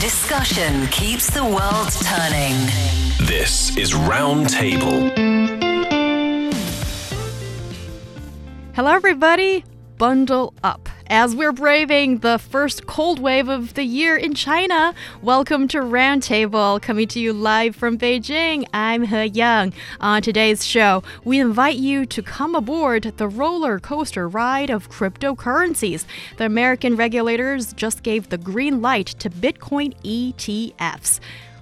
Discussion keeps the world turning. This is Roundtable. Hello, everybody. Bundle up. As we're braving the first cold wave of the year in China, welcome to Roundtable, coming to you live from Beijing. I'm He Yang. On today's show, we invite you to come aboard the roller coaster ride of cryptocurrencies. The American regulators just gave the green light to Bitcoin ETFs.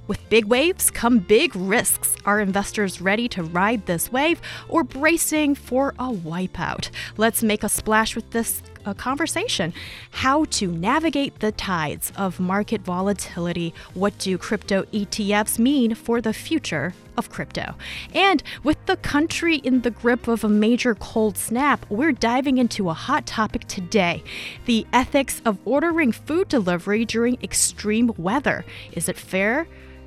With big waves come big risks. Are investors ready to ride this wave or bracing for a wipeout? Let's make a splash with this uh, conversation. How to navigate the tides of market volatility. What do crypto ETFs mean for the future of crypto? And with the country in the grip of a major cold snap, we're diving into a hot topic today the ethics of ordering food delivery during extreme weather. Is it fair?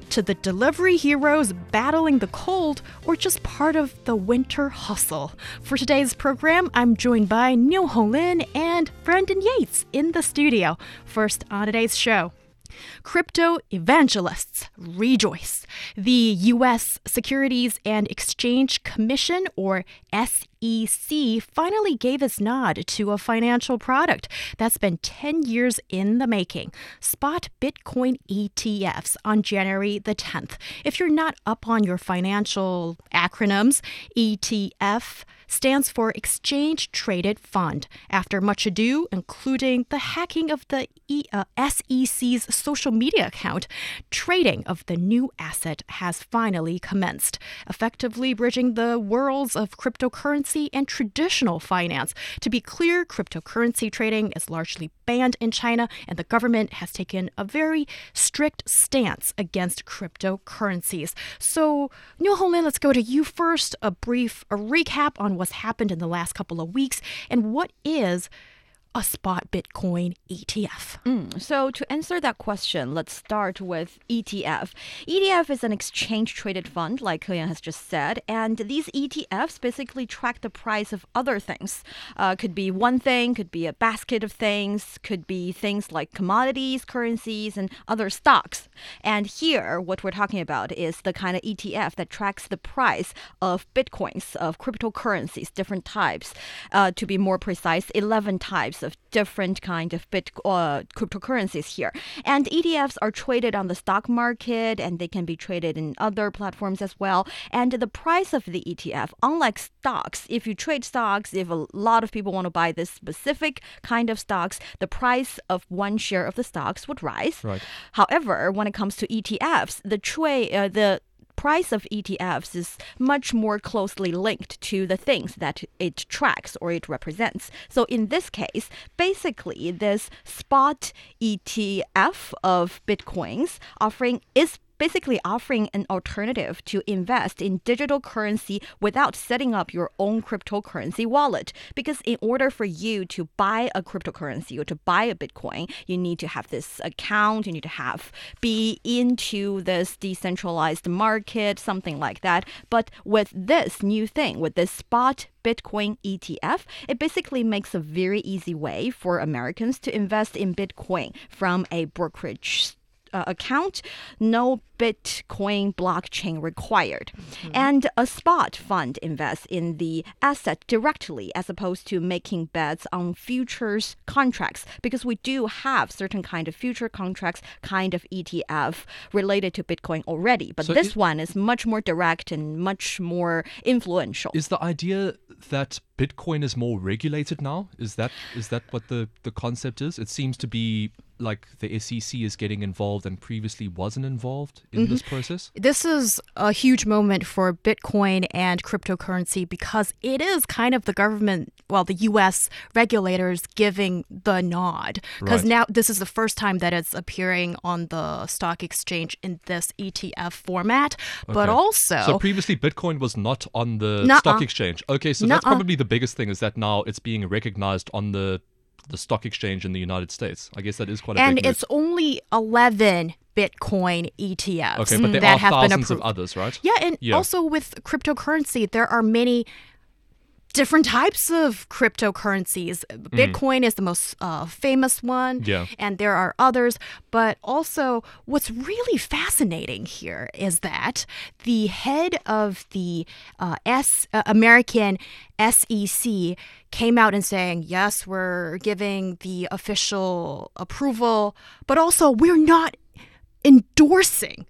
To the delivery heroes battling the cold or just part of the winter hustle. For today's program, I'm joined by Niu Honglin and Brandon Yates in the studio. First on today's show. Crypto evangelists rejoice. The U.S. Securities and Exchange Commission, or SEC, finally gave its nod to a financial product that's been 10 years in the making spot Bitcoin ETFs on January the 10th. If you're not up on your financial acronyms, ETF stands for Exchange Traded Fund. After much ado, including the hacking of the e, uh, SEC's social media account, trading of the new asset has finally commenced, effectively bridging the worlds of cryptocurrency and traditional finance. To be clear, cryptocurrency trading is largely banned in China, and the government has taken a very strict stance against cryptocurrencies. So, Niu Honglin, let's go to you first. A brief a recap on what's happened in the last couple of weeks and what is a spot Bitcoin ETF? Mm, so, to answer that question, let's start with ETF. ETF is an exchange traded fund, like He Yang has just said, and these ETFs basically track the price of other things. Uh, could be one thing, could be a basket of things, could be things like commodities, currencies, and other stocks. And here, what we're talking about is the kind of ETF that tracks the price of Bitcoins, of cryptocurrencies, different types. Uh, to be more precise, 11 types of different kind of bit uh, cryptocurrencies here. And ETFs are traded on the stock market and they can be traded in other platforms as well. And the price of the ETF, unlike stocks, if you trade stocks, if a lot of people want to buy this specific kind of stocks, the price of one share of the stocks would rise. Right. However, when it comes to ETFs, the trade, uh, the price of ETFs is much more closely linked to the things that it tracks or it represents. So in this case, basically, this spot ETF of Bitcoins offering is basically offering an alternative to invest in digital currency without setting up your own cryptocurrency wallet. Because in order for you to buy a cryptocurrency or to buy a Bitcoin, you need to have this account, you need to have be into this decentralized market, something like that. But with this new thing, with this spot Bitcoin ETF, it basically makes a very easy way for Americans to invest in Bitcoin from a brokerage uh, account, no Bitcoin blockchain required. Mm-hmm. And a spot fund invests in the asset directly as opposed to making bets on futures contracts because we do have certain kind of future contracts kind of ETF related to Bitcoin already. But so this one is much more direct and much more influential. Is the idea that Bitcoin is more regulated now? Is that is that what the, the concept is? It seems to be like the SEC is getting involved and previously wasn't involved in mm-hmm. this process? This is a huge moment for Bitcoin and cryptocurrency because it is kind of the government, well, the US regulators giving the nod. Because right. now this is the first time that it's appearing on the stock exchange in this ETF format. Okay. But also. So previously, Bitcoin was not on the Nuh-uh. stock exchange. Okay, so Nuh-uh. that's probably the biggest thing is that now it's being recognized on the the stock exchange in the United States. I guess that is quite a and big And it's only 11 Bitcoin ETFs okay, but there that are have thousands been approved. of others, right? Yeah, and yeah. also with cryptocurrency, there are many different types of cryptocurrencies. Bitcoin is the most uh, famous one, Yeah. and there are others. But also, what's really fascinating here is that the head of the uh, S uh, American SEC came out and saying, "Yes, we're giving the official approval, but also we're not endorsing."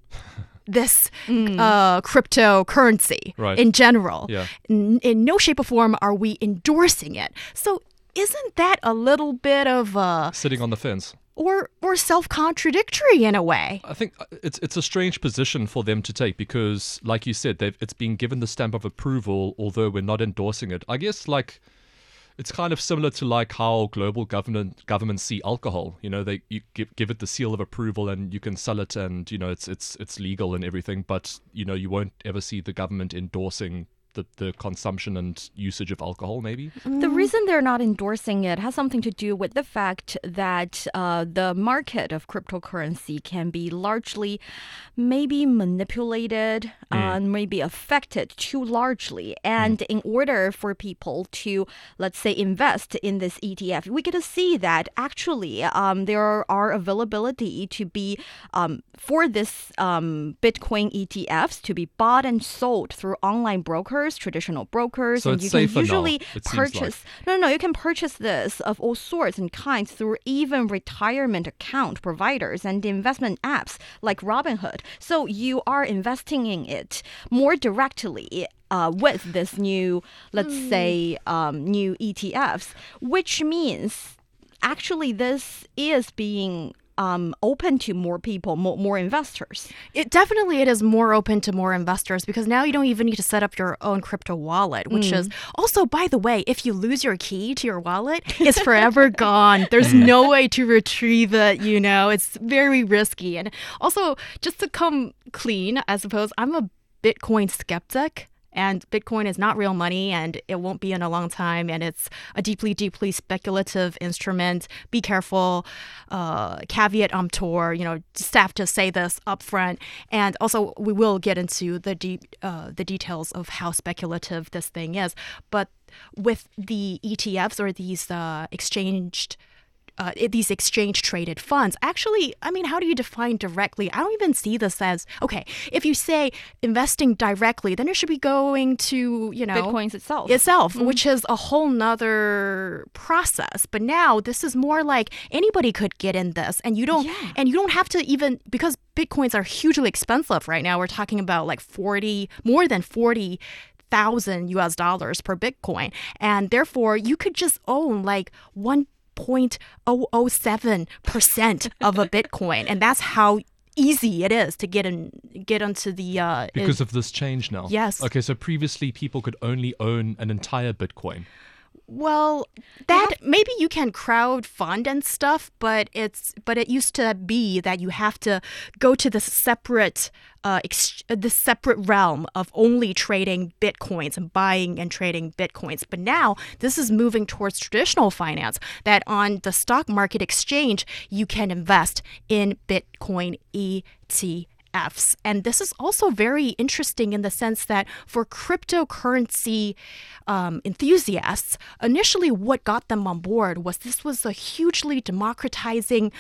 This uh, cryptocurrency Right. in general. Yeah. N- in no shape or form are we endorsing it. So, isn't that a little bit of uh, Sitting on the fence. or or self contradictory in a way? I think uh, it's it's a strange position for them to take because, like you said, they've it's been given the stamp of approval, although we're not endorsing it. I guess like it's kind of similar to like how global government governments see alcohol. You know, they you give give it the seal of approval and you can sell it, and you know it's it's it's legal and everything. But you know you won't ever see the government endorsing the the consumption and usage of alcohol. Maybe. The reason they're not endorsing it has something to do with the fact that uh, the market of cryptocurrency can be largely maybe manipulated, uh, maybe affected too largely. And in order for people to, let's say, invest in this ETF, we get to see that actually um, there are availability to be um, for this um, Bitcoin ETFs to be bought and sold through online brokers, traditional brokers, So and you can safer now, usually it seems like. purchase no, no, you can purchase this of all sorts and kinds through even retirement account providers and investment apps like Robinhood. So you are investing in it more directly. Uh, with this new, let's say, um, new ETFs, which means actually this is being um, open to more people, more, more investors. It definitely it is more open to more investors because now you don't even need to set up your own crypto wallet, which is also by the way, if you lose your key to your wallet, it's forever gone. There's no way to retrieve it, you know. It's very risky. And also just to come clean, I suppose I'm a Bitcoin skeptic. And Bitcoin is not real money and it won't be in a long time. And it's a deeply, deeply speculative instrument. Be careful. Uh, caveat emptor, you know, just have to say this up front. And also, we will get into the, deep, uh, the details of how speculative this thing is. But with the ETFs or these uh, exchanged uh, these exchange traded funds. Actually, I mean, how do you define directly? I don't even see this as okay. If you say investing directly, then it should be going to you know Bitcoins itself. itself, which is a whole nother process. But now this is more like anybody could get in this, and you don't, and you don't have to even because bitcoins are hugely expensive right now. We're talking about like forty, more than forty thousand US dollars per Bitcoin, and therefore you could just own like one. 0.007% of a Bitcoin. And that's how easy it is to get in get onto the uh Because of this change now. Yes. Okay, so previously people could only own an entire Bitcoin. Well, that maybe you can crowd fund and stuff, but it's but it used to be that you have to go to the separate uh ex- the separate realm of only trading bitcoins and buying and trading bitcoins. But now this is moving towards traditional finance that on the stock market exchange you can invest in bitcoin ETFs. And this is also very interesting in the sense that for cryptocurrency um, enthusiasts, initially what got them on board was this was a hugely democratizing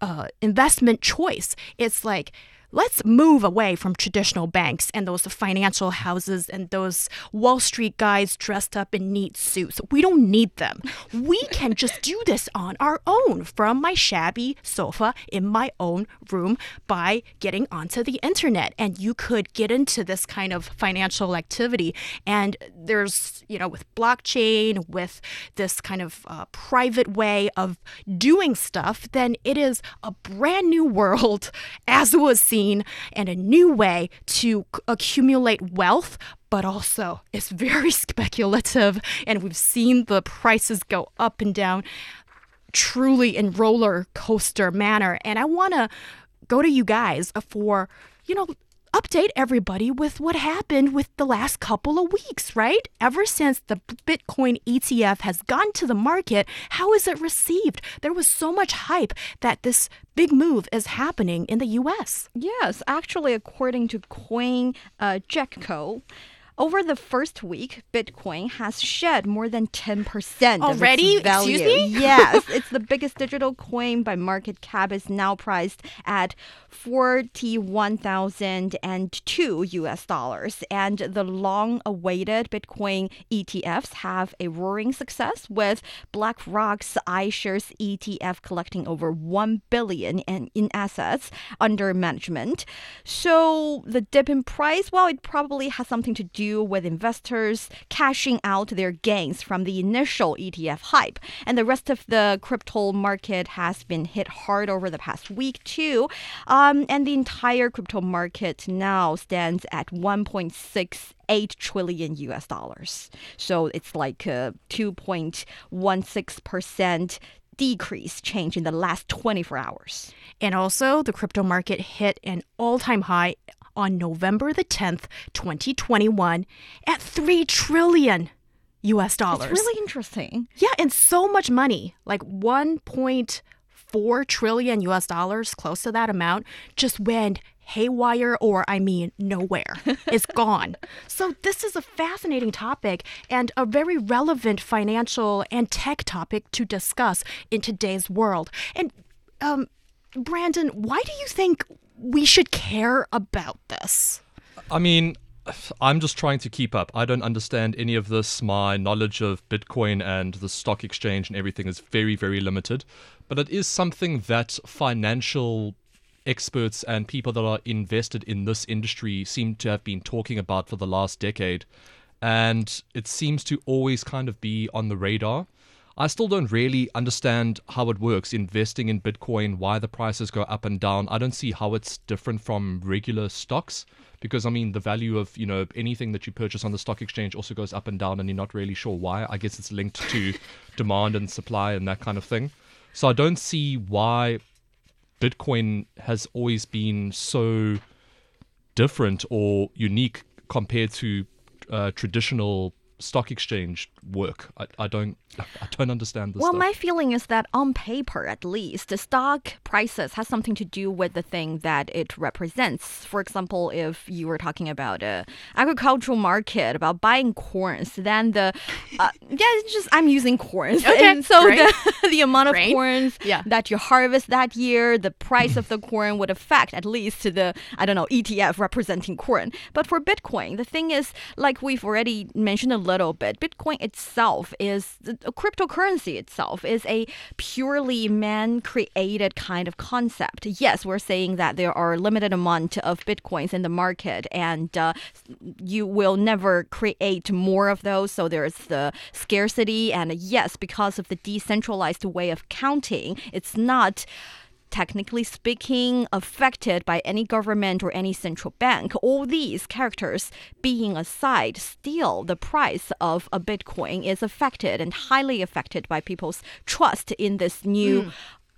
uh, investment choice. It's like, let's move away from traditional banks and those financial houses and those Wall Street guys dressed up in neat suits. We don't need them. We can just do this on our own from my shabby sofa in my own room by getting onto the internet. And you could get into this kind of financial activity. And there's, you know, with blockchain, with this kind of uh, private way of doing stuff, then it is a brand new world as was seen and a new way to c- accumulate wealth. But also, it's very speculative, and we've seen the prices go up and down truly in roller coaster manner. And I want to go to you guys for, you know, update everybody with what happened with the last couple of weeks, right? Ever since the Bitcoin ETF has gone to the market, how is it received? There was so much hype that this big move is happening in the US. Yes, actually, according to Coin uh, Gecko, Over the first week, Bitcoin has shed more than 10% Already? of its value. Excuse me? yes, it's the biggest digital coin by market cap is now priced at 41,002 US dollars and the long-awaited Bitcoin ETFs have a roaring success with BlackRock's iShares ETF collecting over 1 billion in, in assets under management. So the dip in price, well, it probably has something to do with investors cashing out their gains from the initial ETF hype. And the rest of the crypto market has been hit hard over the past week, too. Um, and the entire crypto market now stands at 1.6 trillion US dollars. So it's like a 2.16% decrease change in the last 24 hours. And also, the crypto market hit an all time high on November the 10th, 2021, at 3 trillion US dollars. It's really interesting. Yeah, and so much money, like 1.4 trillion US dollars, close to that amount, just went haywire or I mean nowhere. it's gone. So this is a fascinating topic and a very relevant financial and tech topic to discuss in today's world. And um Brandon, why do you think we should care about this? I mean, I'm just trying to keep up. I don't understand any of this. My knowledge of Bitcoin and the stock exchange and everything is very, very limited. But it is something that financial experts and people that are invested in this industry seem to have been talking about for the last decade. And it seems to always kind of be on the radar. I still don't really understand how it works investing in Bitcoin, why the prices go up and down. I don't see how it's different from regular stocks because I mean the value of, you know, anything that you purchase on the stock exchange also goes up and down and you're not really sure why. I guess it's linked to demand and supply and that kind of thing. So I don't see why Bitcoin has always been so different or unique compared to uh, traditional stock exchange work. I, I don't I don't understand this. Well, stuff. my feeling is that on paper, at least, the stock prices has something to do with the thing that it represents. For example, if you were talking about a agricultural market about buying corns, then the uh, yeah, it's just I'm using corns, Okay, and so great. the the amount of Great. corns Yeah. that you harvest that year, the price of the corn would affect at least the I don't know ETF representing corn. But for Bitcoin, the thing is, like we've already mentioned a little bit, Bitcoin itself is a cryptocurrency itself is a purely man-created kind of concept. Yes, we're saying that there are a limited amount of bitcoins in the market, and uh, you will never create more of those. So there's the scarcity, and yes, because of the decentralized way of counting, it's not technically speaking, affected by any government or any central bank. All these characters being aside, still the price of a Bitcoin is affected and highly affected by people's trust in this new. Hmm.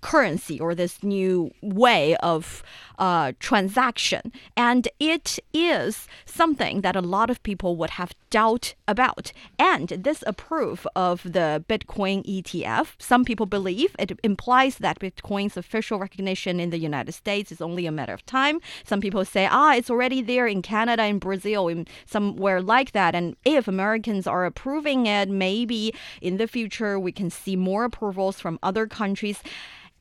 Currency or this new way of uh, transaction, and it is something that a lot of people would have doubt about. And this approve of the Bitcoin ETF. Some people believe it implies that Bitcoin's official recognition in the United States is only a matter of time. Some people say, ah, it's already there in Canada, in Brazil, in somewhere like that. And if Americans are approving it, maybe in the future we can see more approvals from other countries.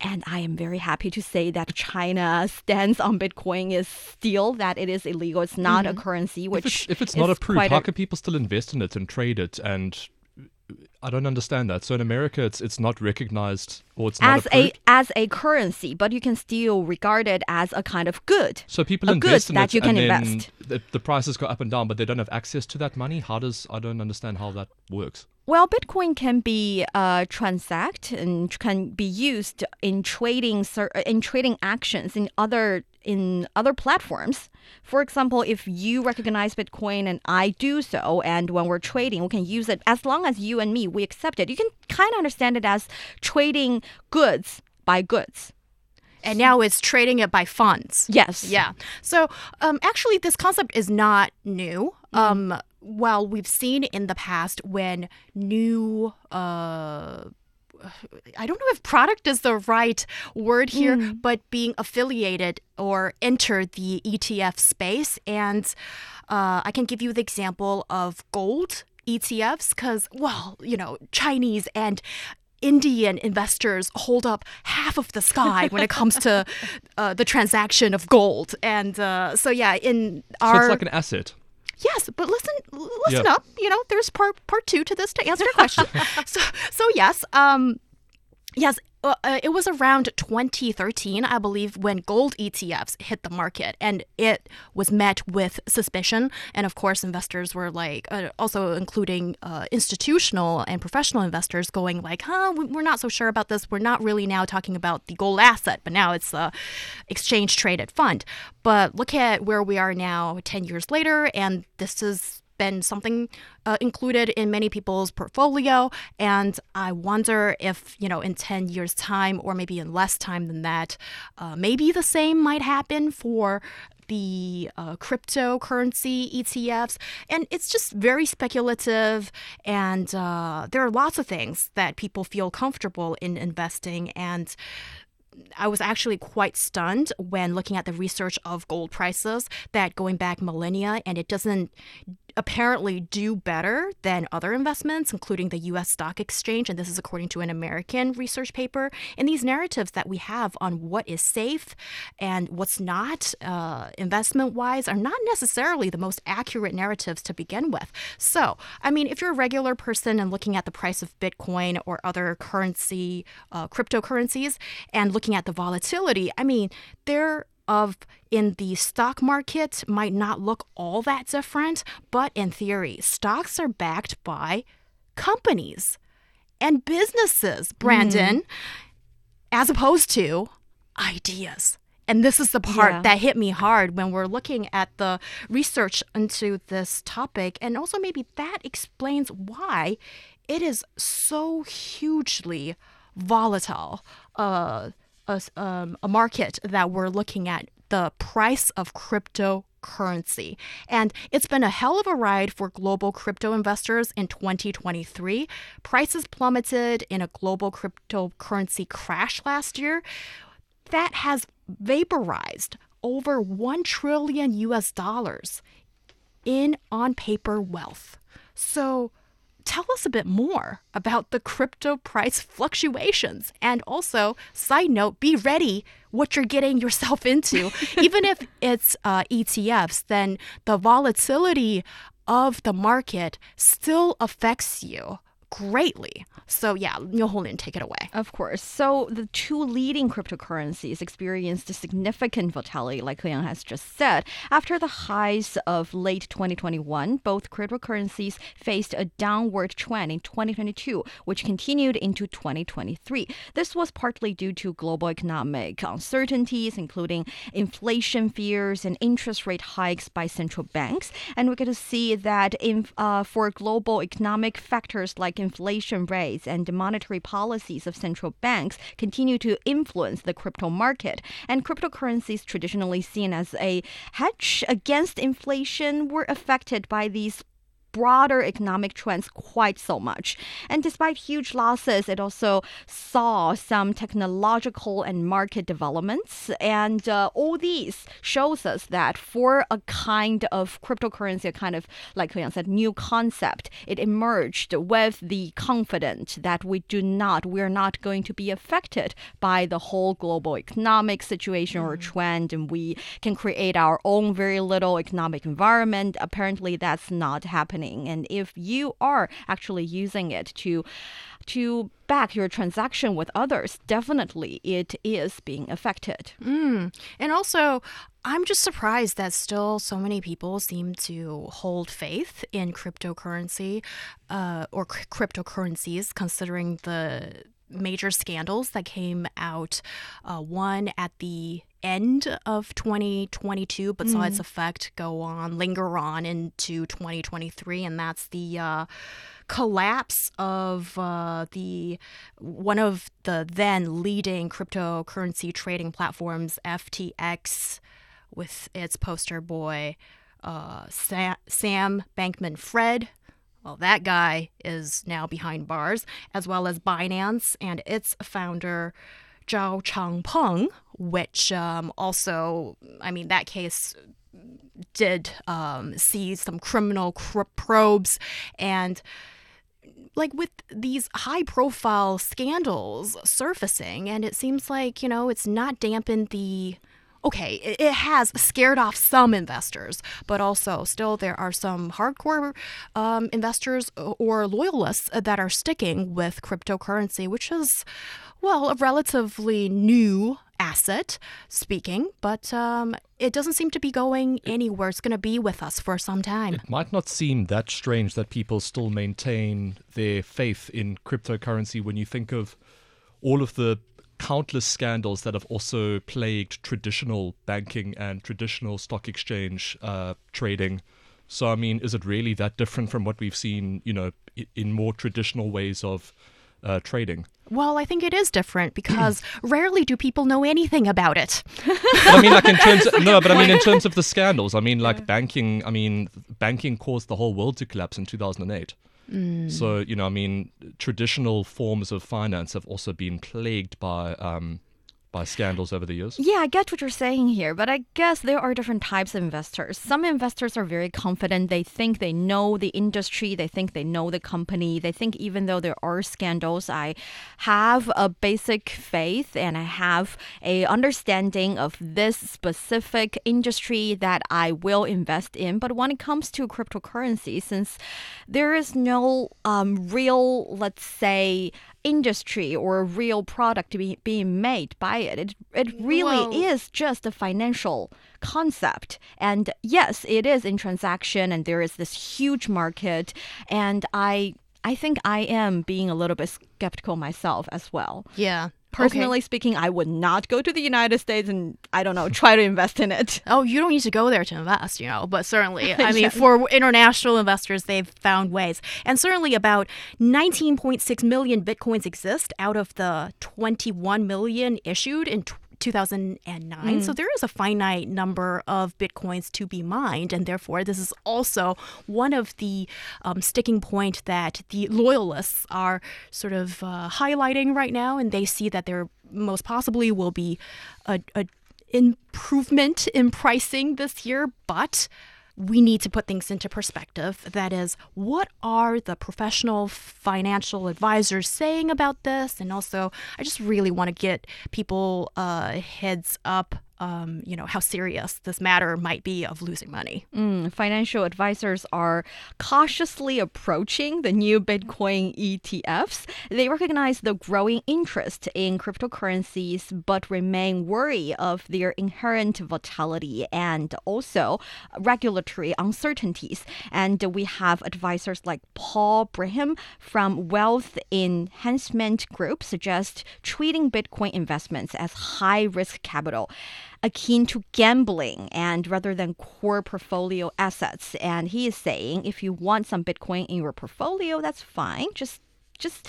And I am very happy to say that China's stance on Bitcoin is still that it is illegal. It's not a mm-hmm. currency, which if it's, if it's not approved, how a- can people still invest in it and trade it? And I don't understand that. So in America, it's it's not recognized or it's not as a as a currency, but you can still regard it as a kind of good. so people a invest good in that it you can and then invest. The, the prices go up and down, but they don't have access to that money. How does I don't understand how that works. Well, Bitcoin can be uh, transact and can be used in trading in trading actions in other in other platforms. For example, if you recognize Bitcoin and I do so, and when we're trading, we can use it as long as you and me we accept it. You can kind of understand it as trading goods by goods. And now it's trading it by funds. Yes. Yeah. So um, actually, this concept is not new. Um, well, we've seen in the past when new uh, I don't know if product is the right word here, but being affiliated or enter the ETF space. And uh, I can give you the example of gold ETFs because, well, you know, Chinese and Indian investors hold up half of the sky when it comes to uh, the transaction of gold. And uh, so, yeah, in our. So it's like an asset. Yes, but listen, listen Yeah. up. You know, there's part part two to this to answer your question. so, so yes, um, yes, uh, it was around 2013, I believe, when gold ETFs hit the market, and it was met with suspicion. And of course, investors were like, uh, also including uh, institutional and professional investors, going like, "Huh, we- we're not so sure about this. We're not really now talking about the gold asset, but now it's a exchange traded fund." But look at where we are now, 10 years later, and this is been something uh, included in many people's portfolio and i wonder if you know in 10 years time or maybe in less time than that uh, maybe the same might happen for the uh, cryptocurrency ETFs, and it's just very speculative. And uh, there are lots of things that people feel comfortable in investing, and I was actually quite stunned when looking at the research of gold prices that going back millennia and it doesn't apparently do better than other investments, including the US stock exchange. And this is according to an American research paper. And these narratives that we have on what is safe and what's not uh, investment wise are not necessarily the most accurate narratives to begin with. So, I mean, if you're a regular person and looking at the price of Bitcoin or other currency, uh, cryptocurrencies, and looking at the volatility, I mean, they're of in the stock market might not look all that different, but in theory, stocks are backed by companies and businesses, Brandon, as opposed to ideas. And this is the part Yeah. that hit me hard when we're looking at the research into this topic. And also, maybe that explains why it is so hugely volatile. Uh, a, um, a market that we're looking at the price of cryptocurrency. And it's been a hell of a ride for global crypto investors in 2023. Prices plummeted in a global cryptocurrency crash last year. That has vaporized over 1 trillion US dollars in on paper wealth. So, tell us a bit more about the crypto price fluctuations. And also, side note, be ready what you're getting yourself into. Even if it's uh, ETFs, then the volatility of the market still affects you greatly. So, yeah, Niu Honglin, take it away. Of course. So the two leading cryptocurrencies experienced a significant volatility, like Yang has just said. After the highs of late 2021, both cryptocurrencies faced a downward trend in 2022, which continued into 2023. This was partly due to global economic uncertainties, including inflation fears and interest rate hikes by central banks. And going to see that in, uh, for global economic factors like inflation rates and the monetary policies of central banks continue to influence the crypto market. And cryptocurrencies, traditionally seen as a hedge against inflation, were affected by these broader economic trends quite so much. And despite huge losses, it also saw some technological and market developments. And uh, all these shows us that for a kind of cryptocurrency, a kind of, like Yang said, new concept, it emerged with the confidence that we do not, we're not going to be affected by the whole global economic situation or trend, and we can create our own very little economic environment. Apparently, that's not happening. And if you are actually using it to to back your transaction with others, definitely it is being affected. And also, I'm just surprised that still so many people seem to hold faith in cryptocurrency uh, or cr- cryptocurrencies, considering the major scandals that came out. Uh, one at the end of 2022, but saw its effect go on, linger on into 2023, and that's the. Uh, collapse of uh, the one of the then leading cryptocurrency trading platforms, FTX, with its poster boy uh, Sa- Sam Bankman-Fried, Well, that guy is now behind bars, as well as Binance and its founder, Zhao Changpeng, which um, also, I mean, that case did um, see some criminal cr- probes. And like with these high profile scandals surfacing and it seems like you know it's not dampened the okay it, has scared off some investors but also still there are some hardcore um, investors or loyalists that are sticking with cryptocurrency which is well a relatively new asset speaking, but um, it doesn't seem to be going anywhere. It's going to be with us for some time. It might not seem that strange that people still maintain their faith in cryptocurrency when you think of all of the countless scandals that have also plagued traditional banking and traditional stock exchange uh, trading. So, I mean, is it really that different from what we've seen, you know, in more traditional ways of uh, trading? Well, I think it is different because rarely do people know anything about it. I mean, like in terms of, no, but I mean in terms of the scandals. I mean, like banking. I mean, banking caused the whole world to collapse in 2008. Mm. So you know, I mean, traditional forms of finance have also been plagued by um, by scandals over the years. Yeah, I get what you're saying here, but I guess there are different types of investors. Some investors are very confident. They think they know the industry, they think they know the company. They think even though there are scandals, I have a basic faith and I have a understanding of this specific industry that I will invest in. But when it comes to cryptocurrency, since there is no um, real, let's say, industry or a real product be, being made by it. It, it really is just a financial concept. And yes, it is in transaction and there is this huge market. And I I think I am being a little bit skeptical myself as well. Yeah. Personally okay. speaking, I would not go to the United States and I don't know, try to invest in it. Oh, you don't need to go there to invest, you know, but certainly, I mean, for international investors, they've found ways. And certainly about 19.6 million bitcoins exist out of the 21 million issued in 2009. Mm. So there is a finite number of bitcoins to be mined, and therefore this is also one of the um, sticking point that the loyalists are sort of uh, highlighting right now, and they see that there most possibly will be a, a improvement in pricing this year, but we need to put things into perspective. That is, what are the professional financial advisors saying about this? And also, I just really want to get people uh, heads up um, you know, how serious this matter might be of losing money. Mm, financial advisors are cautiously approaching the new Bitcoin ETFs. They recognize the growing interest in cryptocurrencies, but remain worried of their inherent volatility and also regulatory uncertainties. And we have advisors like Paul Braham from Wealth Enhancement Group suggest treating Bitcoin investments as high risk capital akin to gambling and rather than core portfolio assets. And he is saying if you want some Bitcoin in your portfolio, that's fine. Just just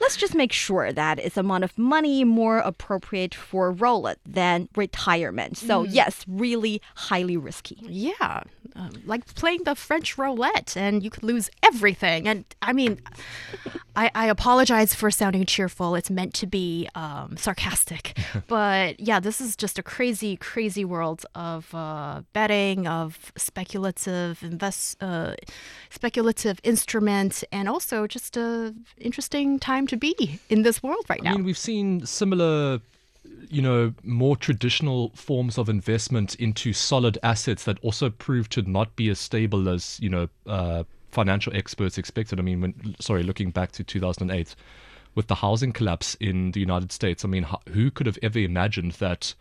let's just make sure that it's amount of money more appropriate for roll than retirement. So mm. yes, really highly risky. Yeah, um, like playing the French roulette, and you could lose everything. And I mean, I, I, apologize for sounding cheerful. It's meant to be um, sarcastic, but yeah, this is just a crazy, crazy world of uh, betting, of speculative invest, uh, speculative instruments, and also just a interesting time to be in this world right now. I mean, we've seen similar you know, more traditional forms of investment into solid assets that also prove to not be as stable as, you know, uh, financial experts expected. I mean, when, sorry, looking back to 2008 with the housing collapse in the United States, I mean, who could have ever imagined that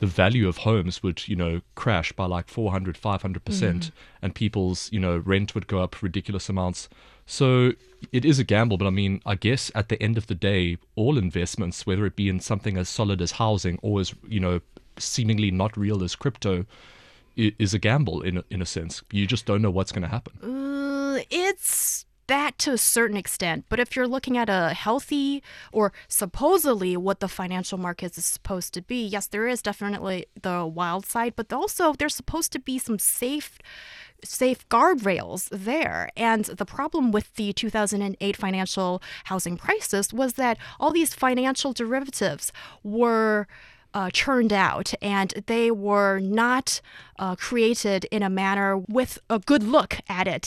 the value of homes would, you know, crash by like 400, 500%, percent mm. and people's, you know, rent would go up ridiculous amounts. So it is a gamble, but I mean, I guess at the end of the day, all investments, whether it be in something as solid as housing or as, you know, seemingly not real as crypto, is a gamble in a, in a sense. You just don't know what's going to happen. Uh, it's that to a certain extent. But if you're looking at a healthy or supposedly what the financial markets is supposed to be, yes, there is definitely the wild side, but also there's supposed to be some safe safe guardrails there. And the problem with the 2008 financial housing crisis was that all these financial derivatives were uh, churned out and they were not uh, created in a manner with a good look at it